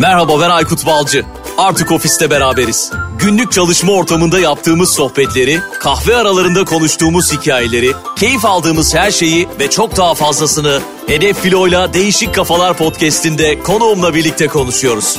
Merhaba ben Aykut Balcı. Artık ofiste beraberiz. Günlük çalışma ortamında yaptığımız sohbetleri, kahve aralarında konuştuğumuz hikayeleri, keyif aldığımız her şeyi ve çok daha fazlasını Hedef Filo'yla Değişik Kafalar podcast'inde konuğumla birlikte konuşuyoruz.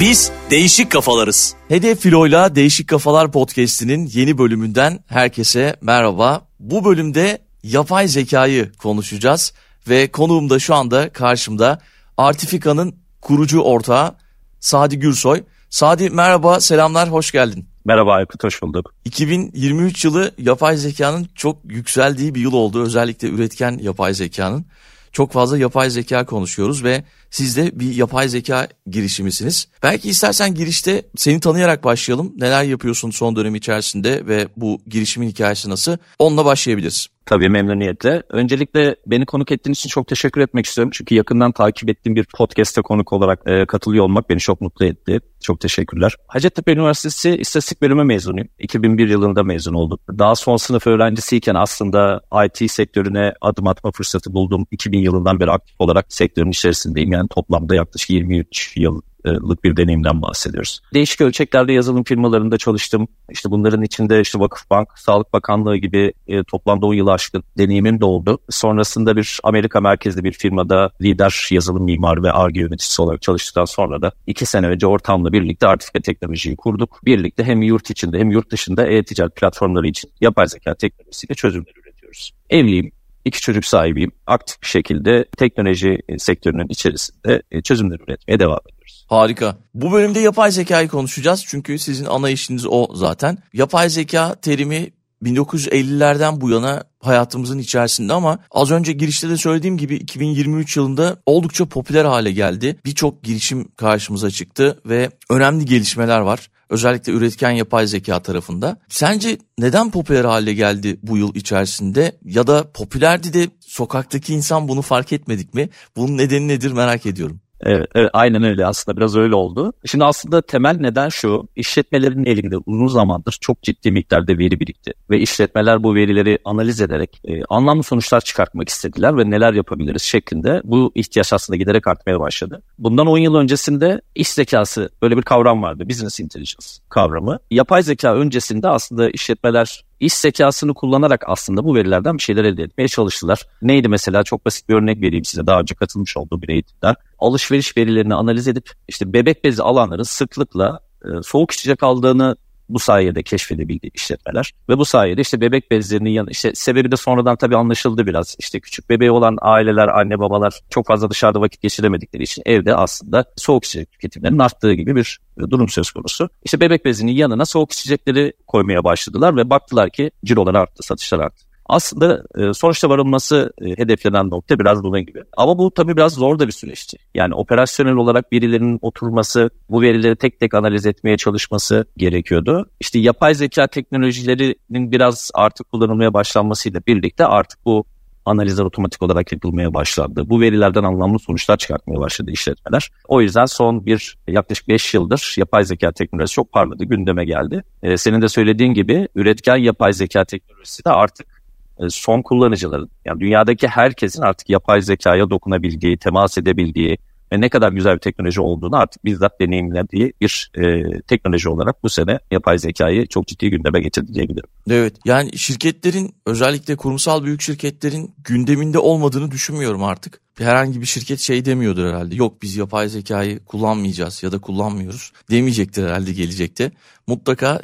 Biz değişik kafalarız. Hedef Filo'yla Değişik Kafalar podcast'inin yeni bölümünden herkese merhaba. Bu bölümde yapay zekayı konuşacağız ve konuğum da şu anda karşımda Artifica'nın kurucu ortağı Sadi Gürsoy. Sadi merhaba, selamlar, hoş geldin. Merhaba Aykut, hoş bulduk. 2023 yılı yapay zekanın çok yükseldiği bir yıl oldu. Özellikle üretken yapay zekanın. Çok fazla yapay zeka konuşuyoruz ve siz de bir yapay zeka girişimisiniz. Belki istersen girişte seni tanıyarak başlayalım. Neler yapıyorsun son dönem içerisinde ve bu girişimin hikayesi nasıl? Onunla başlayabiliriz. Tabii memnuniyetle. Öncelikle beni konuk ettiğiniz için çok teşekkür etmek istiyorum. Çünkü yakından takip ettiğim bir podcast'te konuk olarak e, katılıyor olmak beni çok mutlu etti. Çok teşekkürler. Hacettepe Üniversitesi İstatistik Bölümü mezunuyum. 2001 yılında mezun oldum. Daha son sınıf öğrencisiyken aslında IT sektörüne adım atma fırsatı buldum. 2000 yılından beri aktif olarak sektörün içerisindeyim. Yani toplamda yaklaşık 23 yıl lık bir deneyimden bahsediyoruz. Değişik ölçeklerde yazılım firmalarında çalıştım. İşte bunların içinde işte Vakıfbank, Sağlık Bakanlığı gibi e, toplamda 10 yılı aşkın deneyimim de oldu. Sonrasında bir Amerika merkezli bir firmada lider yazılım mimarı ve ARGE yöneticisi olarak çalıştıktan sonra da 2 sene önce ortamla birlikte Artifika Teknolojiyi kurduk. Birlikte hem yurt içinde hem yurt dışında e-ticaret platformları için yapay zeka teknolojisiyle çözümler üretiyoruz. Evliyim, iki çocuk sahibiyim. Aktif bir şekilde teknoloji sektörünün içerisinde e, çözümler üretmeye devam ediyorum. Harika. Bu bölümde yapay zekayı konuşacağız çünkü sizin ana işiniz o zaten. Yapay zeka terimi 1950'lerden bu yana hayatımızın içerisinde ama az önce girişte de söylediğim gibi 2023 yılında oldukça popüler hale geldi. Birçok girişim karşımıza çıktı ve önemli gelişmeler var. Özellikle üretken yapay zeka tarafında. Sence neden popüler hale geldi bu yıl içerisinde? Ya da popülerdi de sokaktaki insan bunu fark etmedik mi? Bunun nedeni nedir merak ediyorum. Evet, evet aynen öyle aslında biraz öyle oldu. Şimdi aslında temel neden şu işletmelerin elinde uzun zamandır çok ciddi miktarda veri birikti. Ve işletmeler bu verileri analiz ederek e, anlamlı sonuçlar çıkartmak istediler ve neler yapabiliriz şeklinde bu ihtiyaç aslında giderek artmaya başladı. Bundan 10 yıl öncesinde iş zekası böyle bir kavram vardı business intelligence kavramı. Yapay zeka öncesinde aslında işletmeler iş zekasını kullanarak aslında bu verilerden bir şeyler elde etmeye çalıştılar. Neydi mesela çok basit bir örnek vereyim size daha önce katılmış olduğum bir eğitimden. Alışveriş verilerini analiz edip işte bebek bezi alanların sıklıkla e, soğuk içecek aldığını bu sayede keşfedebildi işletmeler. Ve bu sayede işte bebek bezlerinin yanı işte sebebi de sonradan tabii anlaşıldı biraz. İşte küçük bebeği olan aileler, anne babalar çok fazla dışarıda vakit geçiremedikleri için evde aslında soğuk içecek tüketimlerinin arttığı gibi bir durum söz konusu. İşte bebek bezinin yanına soğuk içecekleri koymaya başladılar ve baktılar ki cirolar arttı, satışlar arttı. Aslında e, sonuçta varılması e, hedeflenen nokta biraz bunun gibi. Ama bu tabii biraz zor da bir süreçti. Yani operasyonel olarak birilerinin oturması, bu verileri tek tek analiz etmeye çalışması gerekiyordu. İşte yapay zeka teknolojilerinin biraz artık kullanılmaya başlanmasıyla birlikte artık bu analizler otomatik olarak yapılmaya başlandı. Bu verilerden anlamlı sonuçlar çıkartmaya başladı işletmeler. O yüzden son bir yaklaşık 5 yıldır yapay zeka teknolojisi çok parladı, gündeme geldi. Ee, senin de söylediğin gibi üretken yapay zeka teknolojisi de artık son kullanıcıların yani dünyadaki herkesin artık yapay zekaya dokunabildiği, temas edebildiği ve ne kadar güzel bir teknoloji olduğunu artık bizzat deneyimlediği bir e, teknoloji olarak bu sene yapay zekayı çok ciddi gündeme getirdi diyebilirim. Evet yani şirketlerin özellikle kurumsal büyük şirketlerin gündeminde olmadığını düşünmüyorum artık. Herhangi bir şirket şey demiyordur herhalde. Yok biz yapay zekayı kullanmayacağız ya da kullanmıyoruz demeyecektir herhalde gelecekte. Mutlaka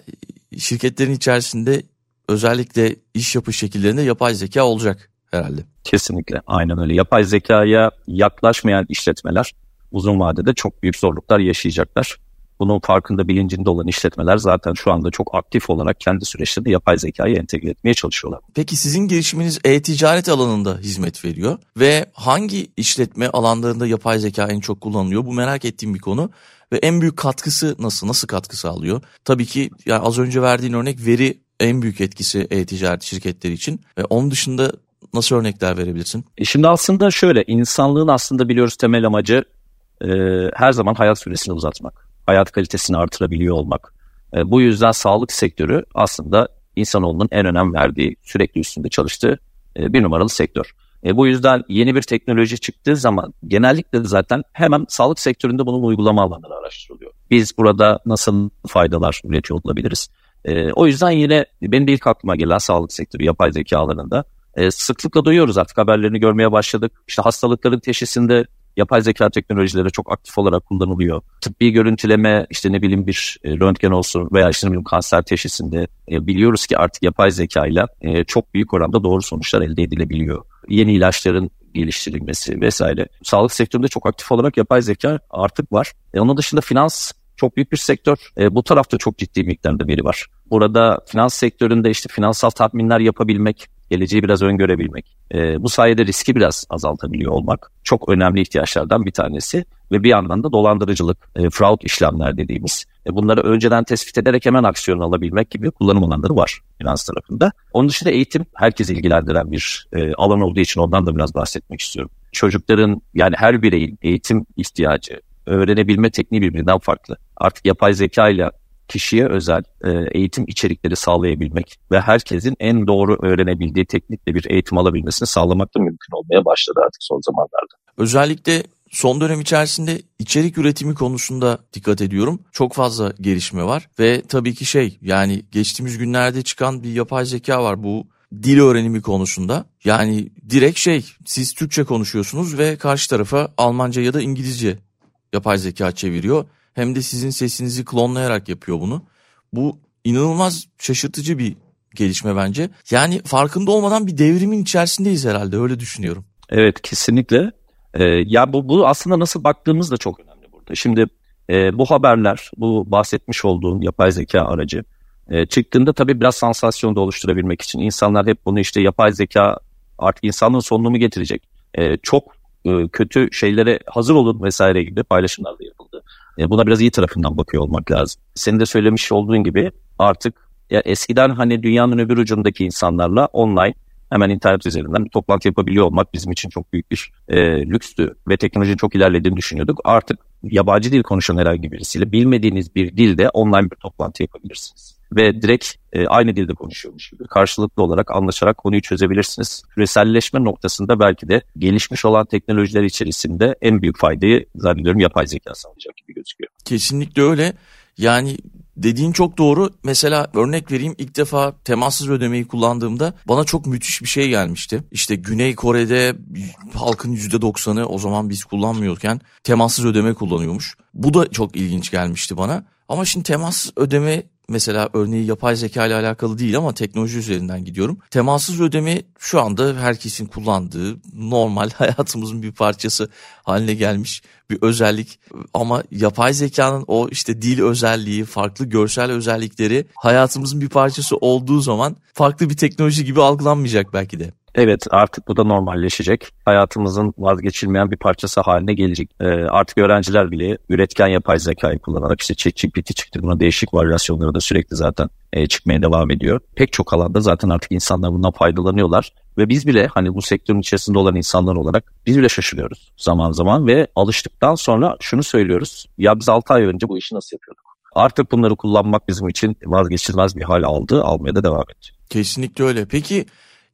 şirketlerin içerisinde özellikle iş yapış şekillerinde yapay zeka olacak herhalde. Kesinlikle aynen öyle. Yapay zekaya yaklaşmayan işletmeler uzun vadede çok büyük zorluklar yaşayacaklar. Bunun farkında bilincinde olan işletmeler zaten şu anda çok aktif olarak kendi süreçlerinde yapay zekayı entegre etmeye çalışıyorlar. Peki sizin girişiminiz e-ticaret alanında hizmet veriyor ve hangi işletme alanlarında yapay zeka en çok kullanılıyor? Bu merak ettiğim bir konu ve en büyük katkısı nasıl? Nasıl katkı sağlıyor? Tabii ki yani az önce verdiğin örnek veri en büyük etkisi e-ticaret şirketleri için. Ve onun dışında nasıl örnekler verebilirsin? E şimdi aslında şöyle insanlığın aslında biliyoruz temel amacı e, her zaman hayat süresini uzatmak. Hayat kalitesini artırabiliyor olmak. E, bu yüzden sağlık sektörü aslında insanoğlunun en önem verdiği, sürekli üstünde çalıştığı e, bir numaralı sektör. E, bu yüzden yeni bir teknoloji çıktığı zaman genellikle zaten hemen sağlık sektöründe bunun uygulama alanları araştırılıyor. Biz burada nasıl faydalar üretiyor olabiliriz? E, o yüzden yine benim de ilk aklıma gelen sağlık sektörü yapay zeka alanında. E, sıklıkla duyuyoruz artık haberlerini görmeye başladık. İşte hastalıkların teşhisinde yapay zeka teknolojileri çok aktif olarak kullanılıyor. Tıbbi görüntüleme işte ne bileyim bir e, röntgen olsun veya işte ne bileyim kanser teşhisinde e, biliyoruz ki artık yapay zeka ile çok büyük oranda doğru sonuçlar elde edilebiliyor. Yeni ilaçların geliştirilmesi vesaire. Sağlık sektöründe çok aktif olarak yapay zeka artık var. E, onun dışında finans çok büyük bir sektör. E, bu tarafta çok ciddi miktarda veri var. Burada finans sektöründe işte finansal tahminler yapabilmek, geleceği biraz öngörebilmek, e, bu sayede riski biraz azaltabiliyor olmak çok önemli ihtiyaçlardan bir tanesi. Ve bir yandan da dolandırıcılık, e, fraud işlemler dediğimiz. E, bunları önceden tespit ederek hemen aksiyon alabilmek gibi kullanım alanları var finans tarafında. Onun dışında eğitim herkes ilgilendiren bir e, alan olduğu için ondan da biraz bahsetmek istiyorum. Çocukların yani her bireyin eğitim ihtiyacı, öğrenebilme tekniği birbirinden farklı. Artık yapay zeka ile kişiye özel e, eğitim içerikleri sağlayabilmek ve herkesin en doğru öğrenebildiği teknikle bir eğitim alabilmesini sağlamak da mümkün olmaya başladı artık son zamanlarda. Özellikle son dönem içerisinde içerik üretimi konusunda dikkat ediyorum. Çok fazla gelişme var ve tabii ki şey yani geçtiğimiz günlerde çıkan bir yapay zeka var bu dil öğrenimi konusunda. Yani direkt şey siz Türkçe konuşuyorsunuz ve karşı tarafa Almanca ya da İngilizce yapay zeka çeviriyor hem de sizin sesinizi klonlayarak yapıyor bunu. Bu inanılmaz şaşırtıcı bir gelişme bence. Yani farkında olmadan bir devrimin içerisindeyiz herhalde öyle düşünüyorum. Evet kesinlikle. Ee, ya bu, bu aslında nasıl baktığımız da çok önemli burada. Şimdi e, bu haberler, bu bahsetmiş olduğum yapay zeka aracı e, çıktığında tabii biraz sansasyon da oluşturabilmek için insanlar hep bunu işte yapay zeka artık insanlığın sonunu mu getirecek? E, çok e, kötü şeylere hazır olun vesaire gibi paylaşımlar da yapıldı. E, buna biraz iyi tarafından bakıyor olmak lazım. Senin de söylemiş olduğun gibi artık ya eskiden hani dünyanın öbür ucundaki insanlarla online hemen internet üzerinden bir toplantı yapabiliyor olmak bizim için çok büyük bir e, lükstü ve teknolojinin çok ilerlediğini düşünüyorduk. Artık yabancı dil konuşan herhangi birisiyle bilmediğiniz bir dilde online bir toplantı yapabilirsiniz ve direkt e, aynı dilde konuşuyormuş gibi karşılıklı olarak anlaşarak konuyu çözebilirsiniz. Küreselleşme noktasında belki de gelişmiş olan teknolojiler içerisinde en büyük faydayı zannediyorum yapay zeka sağlayacak gibi gözüküyor. Kesinlikle öyle. Yani dediğin çok doğru. Mesela örnek vereyim ilk defa temassız ödemeyi kullandığımda bana çok müthiş bir şey gelmişti. İşte Güney Kore'de halkın %90'ı o zaman biz kullanmıyorken temassız ödeme kullanıyormuş. Bu da çok ilginç gelmişti bana. Ama şimdi temassız ödeme mesela örneği yapay zeka ile alakalı değil ama teknoloji üzerinden gidiyorum. Temassız ödeme şu anda herkesin kullandığı normal hayatımızın bir parçası haline gelmiş bir özellik. Ama yapay zekanın o işte dil özelliği, farklı görsel özellikleri hayatımızın bir parçası olduğu zaman farklı bir teknoloji gibi algılanmayacak belki de. Evet artık bu da normalleşecek. Hayatımızın vazgeçilmeyen bir parçası haline gelecek. Ee, artık öğrenciler bile üretken yapay zekayı kullanarak işte ChatGPT çıktı. Buna değişik varyasyonları da sürekli zaten e, çıkmaya devam ediyor. Pek çok alanda zaten artık insanlar bundan faydalanıyorlar. Ve biz bile hani bu sektörün içerisinde olan insanlar olarak biz bile şaşırıyoruz zaman zaman ve alıştıktan sonra şunu söylüyoruz. Ya biz 6 ay önce bu işi nasıl yapıyorduk? Artık bunları kullanmak bizim için vazgeçilmez bir hal aldı, almaya da devam edecek. Kesinlikle öyle. Peki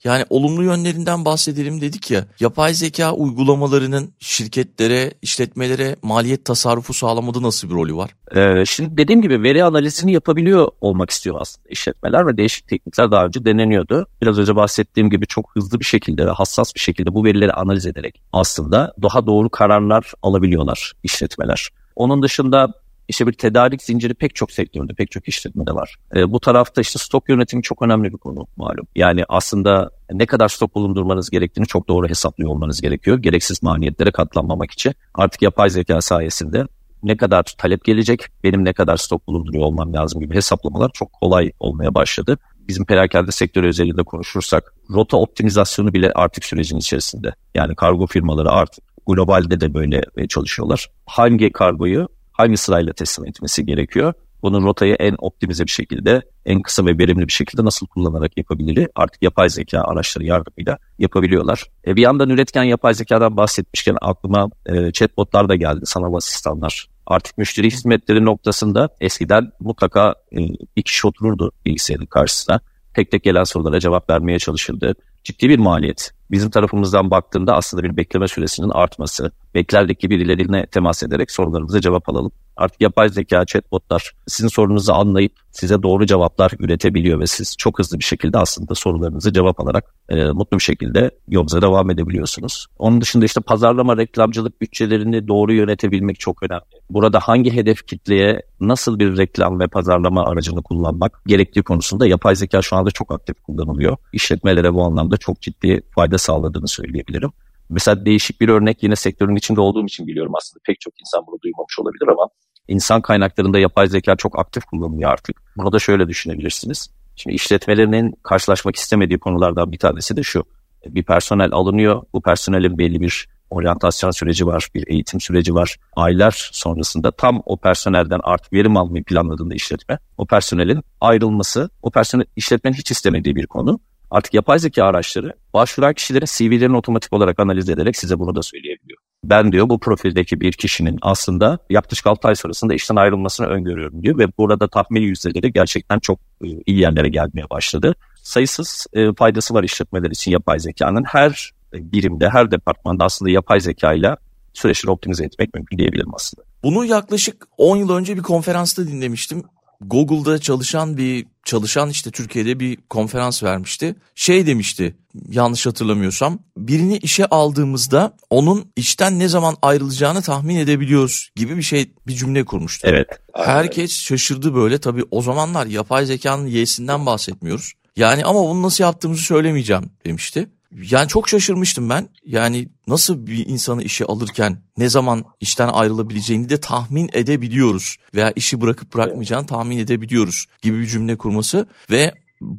yani olumlu yönlerinden bahsedelim dedik ya. Yapay zeka uygulamalarının şirketlere, işletmelere maliyet tasarrufu sağlamada nasıl bir rolü var? Ee, şimdi dediğim gibi veri analizini yapabiliyor olmak istiyor aslında işletmeler ve değişik teknikler daha önce deneniyordu. Biraz önce bahsettiğim gibi çok hızlı bir şekilde ve hassas bir şekilde bu verileri analiz ederek aslında daha doğru kararlar alabiliyorlar işletmeler. Onun dışında işte bir tedarik zinciri pek çok sektörde, pek çok işletmede var. E, bu tarafta işte stok yönetimi çok önemli bir konu malum. Yani aslında ne kadar stok bulundurmanız gerektiğini çok doğru hesaplıyor olmanız gerekiyor. Gereksiz maliyetlere katlanmamak için. Artık yapay zeka sayesinde ne kadar talep gelecek, benim ne kadar stok bulunduruyor olmam lazım gibi hesaplamalar çok kolay olmaya başladı. Bizim perakende sektörü özelinde konuşursak rota optimizasyonu bile artık sürecin içerisinde. Yani kargo firmaları artık globalde de böyle çalışıyorlar. Hangi kargoyu hangi sırayla teslim etmesi gerekiyor? Bunun rotayı en optimize bir şekilde, en kısa ve verimli bir şekilde nasıl kullanarak yapabilir? Artık yapay zeka araçları yardımıyla yapabiliyorlar. E bir yandan üretken yapay zekadan bahsetmişken aklıma e, chatbotlar da geldi, sanal asistanlar. Artık müşteri hizmetleri noktasında eskiden mutlaka e, bir kişi otururdu bilgisayarın karşısına. Tek tek gelen sorulara cevap vermeye çalışırdı ciddi bir maliyet. Bizim tarafımızdan baktığında aslında bir bekleme süresinin artması, beklerdeki birilerine temas ederek sorularımıza cevap alalım. Artık yapay zeka chatbotlar sizin sorunuzu anlayıp size doğru cevaplar üretebiliyor ve siz çok hızlı bir şekilde aslında sorularınızı cevap alarak e, mutlu bir şekilde yolunuza devam edebiliyorsunuz. Onun dışında işte pazarlama, reklamcılık bütçelerini doğru yönetebilmek çok önemli. Burada hangi hedef kitleye nasıl bir reklam ve pazarlama aracını kullanmak gerektiği konusunda yapay zeka şu anda çok aktif kullanılıyor. İşletmelere bu anlamda çok ciddi fayda sağladığını söyleyebilirim. Mesela değişik bir örnek yine sektörün içinde olduğum için biliyorum aslında pek çok insan bunu duymamış olabilir ama insan kaynaklarında yapay zeka çok aktif kullanılıyor artık. Bunu da şöyle düşünebilirsiniz. Şimdi işletmelerinin karşılaşmak istemediği konulardan bir tanesi de şu. Bir personel alınıyor. Bu personelin belli bir oryantasyon süreci var, bir eğitim süreci var. Aylar sonrasında tam o personelden artık verim almayı planladığında işletme, o personelin ayrılması, o personel işletmenin hiç istemediği bir konu. Artık yapay zeka araçları başvuran kişilerin CV'lerini otomatik olarak analiz ederek size bunu da söyleyebiliyor. Ben diyor bu profildeki bir kişinin aslında yaklaşık 6 ay sonrasında işten ayrılmasını öngörüyorum diyor ve burada tahmin yüzdeleri gerçekten çok e, iyi yerlere gelmeye başladı. Sayısız e, faydası var işletmeler için yapay zekanın. Her birimde, her departmanda aslında yapay zeka ile süreçleri optimize etmek mümkün diyebilirim aslında. Bunu yaklaşık 10 yıl önce bir konferansta dinlemiştim. Google'da çalışan bir çalışan işte Türkiye'de bir konferans vermişti. Şey demişti yanlış hatırlamıyorsam birini işe aldığımızda onun işten ne zaman ayrılacağını tahmin edebiliyoruz gibi bir şey bir cümle kurmuştu. Evet. Herkes şaşırdı böyle tabii o zamanlar yapay zekanın y'sinden bahsetmiyoruz. Yani ama bunu nasıl yaptığımızı söylemeyeceğim demişti. Yani çok şaşırmıştım ben. Yani nasıl bir insanı işe alırken ne zaman işten ayrılabileceğini de tahmin edebiliyoruz. Veya işi bırakıp bırakmayacağını tahmin edebiliyoruz gibi bir cümle kurması. Ve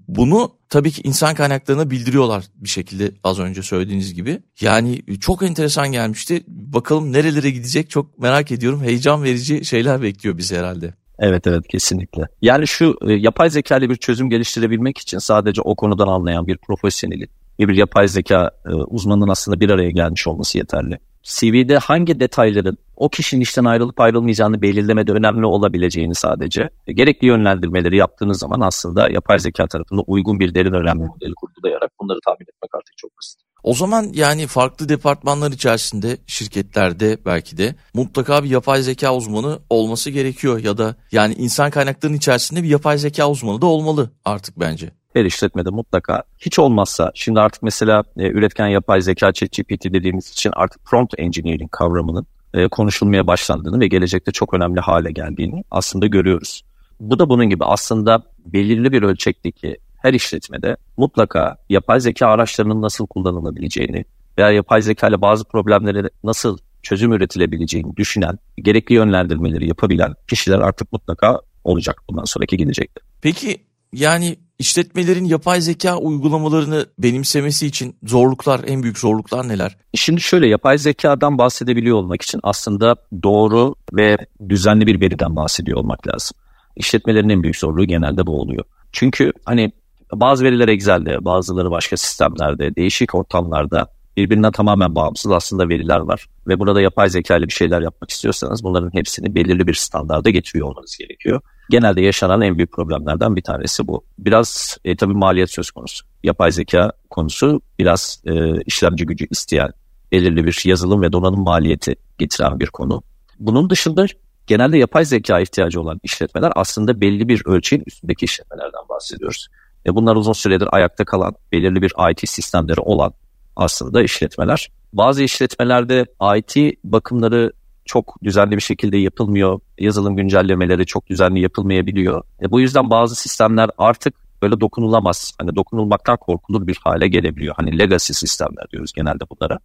bunu tabii ki insan kaynaklarına bildiriyorlar bir şekilde az önce söylediğiniz gibi. Yani çok enteresan gelmişti. Bakalım nerelere gidecek çok merak ediyorum. Heyecan verici şeyler bekliyor bizi herhalde. Evet evet kesinlikle. Yani şu e, yapay zeka ile bir çözüm geliştirebilmek için sadece o konudan anlayan bir profesyonelin bir yapay zeka e, uzmanının aslında bir araya gelmiş olması yeterli. CV'de hangi detayların o kişinin işten ayrılıp ayrılmayacağını belirlemede önemli olabileceğini sadece e, gerekli yönlendirmeleri yaptığınız zaman aslında yapay zeka tarafında uygun bir derin öğrenme modeli kurgulayarak bunları tahmin etmek artık çok basit. O zaman yani farklı departmanlar içerisinde şirketlerde belki de mutlaka bir yapay zeka uzmanı olması gerekiyor ya da yani insan kaynaklarının içerisinde bir yapay zeka uzmanı da olmalı artık bence her işletmede mutlaka hiç olmazsa şimdi artık mesela e, üretken yapay zeka ChatGPT dediğimiz için artık prompt engineering kavramının e, konuşulmaya başlandığını ve gelecekte çok önemli hale geldiğini aslında görüyoruz. Bu da bunun gibi aslında belirli bir ölçekteki her işletmede mutlaka yapay zeka araçlarının nasıl kullanılabileceğini veya yapay zeka ile bazı problemlere nasıl çözüm üretilebileceğini düşünen, gerekli yönlendirmeleri yapabilen kişiler artık mutlaka olacak bundan sonraki gelecekte. Peki yani işletmelerin yapay zeka uygulamalarını benimsemesi için zorluklar, en büyük zorluklar neler? Şimdi şöyle yapay zekadan bahsedebiliyor olmak için aslında doğru ve düzenli bir veriden bahsediyor olmak lazım. İşletmelerin en büyük zorluğu genelde bu oluyor. Çünkü hani bazı veriler Excel'de, bazıları başka sistemlerde, değişik ortamlarda birbirinden tamamen bağımsız aslında veriler var. Ve burada yapay zeka ile bir şeyler yapmak istiyorsanız bunların hepsini belirli bir standarda getiriyor olmanız gerekiyor. Genelde yaşanan en büyük problemlerden bir tanesi bu. Biraz e, tabii maliyet söz konusu. Yapay zeka konusu biraz e, işlemci gücü isteyen, belirli bir yazılım ve donanım maliyeti getiren bir konu. Bunun dışında genelde yapay zeka ihtiyacı olan işletmeler aslında belli bir ölçeğin üstündeki işletmelerden bahsediyoruz. E bunlar uzun süredir ayakta kalan, belirli bir IT sistemleri olan aslında işletmeler. Bazı işletmelerde IT bakımları çok düzenli bir şekilde yapılmıyor. Yazılım güncellemeleri çok düzenli yapılmayabiliyor. E bu yüzden bazı sistemler artık böyle dokunulamaz. Hani dokunulmaktan korkulur bir hale gelebiliyor. Hani legacy sistemler diyoruz genelde bunlara.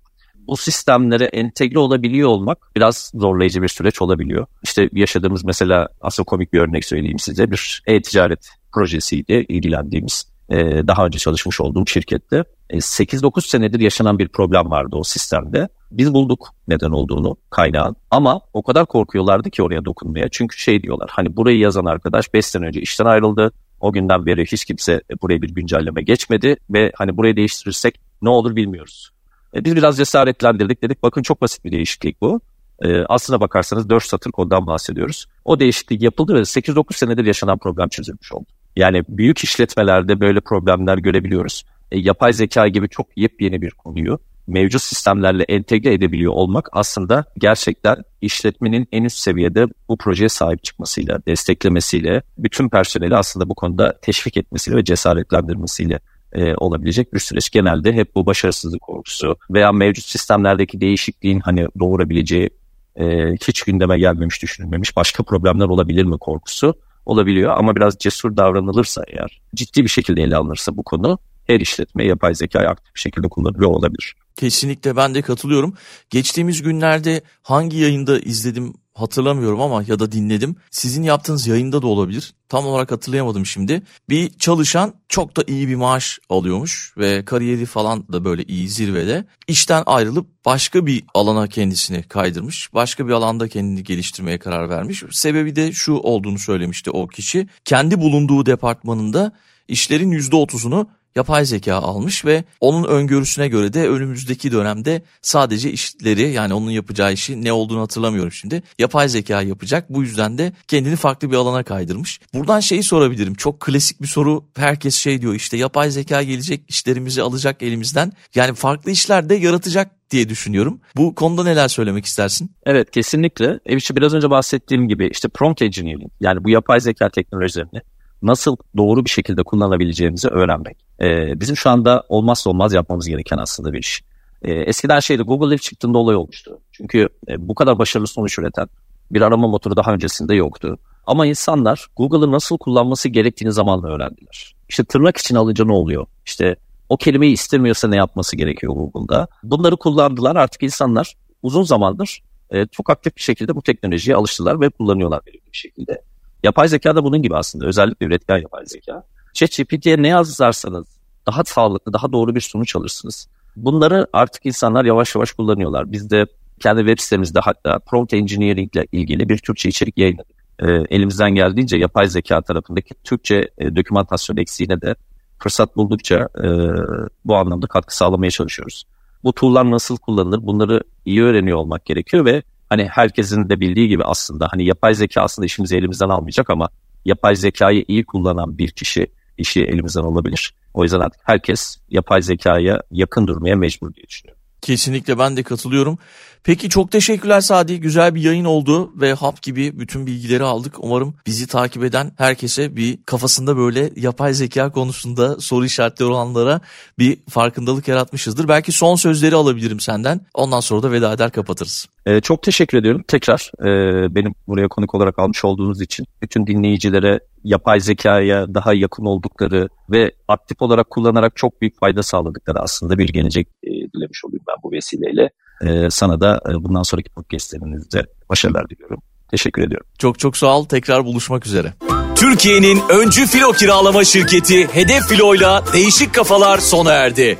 Bu sistemlere entegre olabiliyor olmak biraz zorlayıcı bir süreç olabiliyor. İşte yaşadığımız mesela aslında komik bir örnek söyleyeyim size. Bir e-ticaret projesiydi ilgilendiğimiz. E, daha önce çalışmış olduğum şirkette 8-9 e, senedir yaşanan bir problem vardı o sistemde. Biz bulduk neden olduğunu kaynağın ama o kadar korkuyorlardı ki oraya dokunmaya. Çünkü şey diyorlar hani burayı yazan arkadaş 5 sene önce işten ayrıldı. O günden beri hiç kimse buraya bir güncelleme geçmedi ve hani burayı değiştirirsek ne olur bilmiyoruz. E, biz biraz cesaretlendirdik dedik bakın çok basit bir değişiklik bu. E, aslına bakarsanız 4 satır koddan bahsediyoruz. O değişiklik yapıldı ve 8-9 senedir yaşanan problem çözülmüş oldu. Yani büyük işletmelerde böyle problemler görebiliyoruz. e, yapay zeka gibi çok yepyeni bir konuyu mevcut sistemlerle entegre edebiliyor olmak aslında gerçekten işletmenin en üst seviyede bu projeye sahip çıkmasıyla, desteklemesiyle, bütün personeli aslında bu konuda teşvik etmesiyle ve cesaretlendirmesiyle e, olabilecek bir süreç. Genelde hep bu başarısızlık korkusu veya mevcut sistemlerdeki değişikliğin hani doğurabileceği e, hiç gündeme gelmemiş, düşünülmemiş başka problemler olabilir mi korkusu olabiliyor. Ama biraz cesur davranılırsa eğer, ciddi bir şekilde ele alınırsa bu konu her işletme yapay zekayı aktif bir şekilde kullanıyor olabilir. Kesinlikle ben de katılıyorum. Geçtiğimiz günlerde hangi yayında izledim hatırlamıyorum ama ya da dinledim. Sizin yaptığınız yayında da olabilir. Tam olarak hatırlayamadım şimdi. Bir çalışan çok da iyi bir maaş alıyormuş ve kariyeri falan da böyle iyi zirvede. İşten ayrılıp başka bir alana kendisini kaydırmış. Başka bir alanda kendini geliştirmeye karar vermiş. Sebebi de şu olduğunu söylemişti o kişi. Kendi bulunduğu departmanında işlerin %30'unu yapay zeka almış ve onun öngörüsüne göre de önümüzdeki dönemde sadece işleri yani onun yapacağı işi ne olduğunu hatırlamıyorum şimdi. Yapay zeka yapacak. Bu yüzden de kendini farklı bir alana kaydırmış. Buradan şeyi sorabilirim. Çok klasik bir soru. Herkes şey diyor işte yapay zeka gelecek işlerimizi alacak elimizden. Yani farklı işler de yaratacak diye düşünüyorum. Bu konuda neler söylemek istersin? Evet kesinlikle. E işte biraz önce bahsettiğim gibi işte prompt engineering yani bu yapay zeka teknolojilerini nasıl doğru bir şekilde kullanabileceğimizi öğrenmek. Ee, bizim şu anda olmazsa olmaz yapmamız gereken aslında bir iş. Ee, eskiden şeydi Google ilk çıktığında olay olmuştu. Çünkü e, bu kadar başarılı sonuç üreten bir arama motoru daha öncesinde yoktu. Ama insanlar Google'ı nasıl kullanması gerektiğini zamanla öğrendiler. İşte tırnak için alınca ne oluyor? İşte o kelimeyi istemiyorsa ne yapması gerekiyor Google'da? Bunları kullandılar artık insanlar uzun zamandır e, çok aktif bir şekilde bu teknolojiye alıştılar ve kullanıyorlar bir şekilde. Yapay zeka da bunun gibi aslında. Özellikle üretken yapay zeka. ChatGPT'ye ne yazarsanız daha sağlıklı, daha doğru bir sonuç alırsınız. Bunları artık insanlar yavaş yavaş kullanıyorlar. Biz de kendi web sitemizde hatta prompt engineering ile ilgili bir Türkçe içerik yayınladık. E, elimizden geldiğince yapay zeka tarafındaki Türkçe e, dokümantasyon eksiğine de fırsat buldukça e, bu anlamda katkı sağlamaya çalışıyoruz. Bu tool'lar nasıl kullanılır bunları iyi öğreniyor olmak gerekiyor ve hani herkesin de bildiği gibi aslında hani yapay zeka aslında işimizi elimizden almayacak ama yapay zekayı iyi kullanan bir kişi işi elimizden alabilir. O yüzden artık herkes yapay zekaya yakın durmaya mecbur diye düşünüyorum. Kesinlikle ben de katılıyorum. Peki çok teşekkürler Sadi. Güzel bir yayın oldu ve hap gibi bütün bilgileri aldık. Umarım bizi takip eden herkese bir kafasında böyle yapay zeka konusunda soru işaretleri olanlara bir farkındalık yaratmışızdır. Belki son sözleri alabilirim senden. Ondan sonra da veda eder kapatırız. Ee, çok teşekkür ediyorum tekrar e, benim buraya konuk olarak almış olduğunuz için. Bütün dinleyicilere yapay zekaya daha yakın oldukları ve aktif olarak kullanarak çok büyük fayda sağladıkları aslında bir gelecek e, dilemiş olayım ben bu vesileyle. E, sana da e, bundan sonraki podcastlerinizde başarılar diliyorum. Teşekkür ediyorum. Çok çok sağ ol. Tekrar buluşmak üzere. Türkiye'nin öncü filo kiralama şirketi Hedef Filo'yla değişik kafalar sona erdi.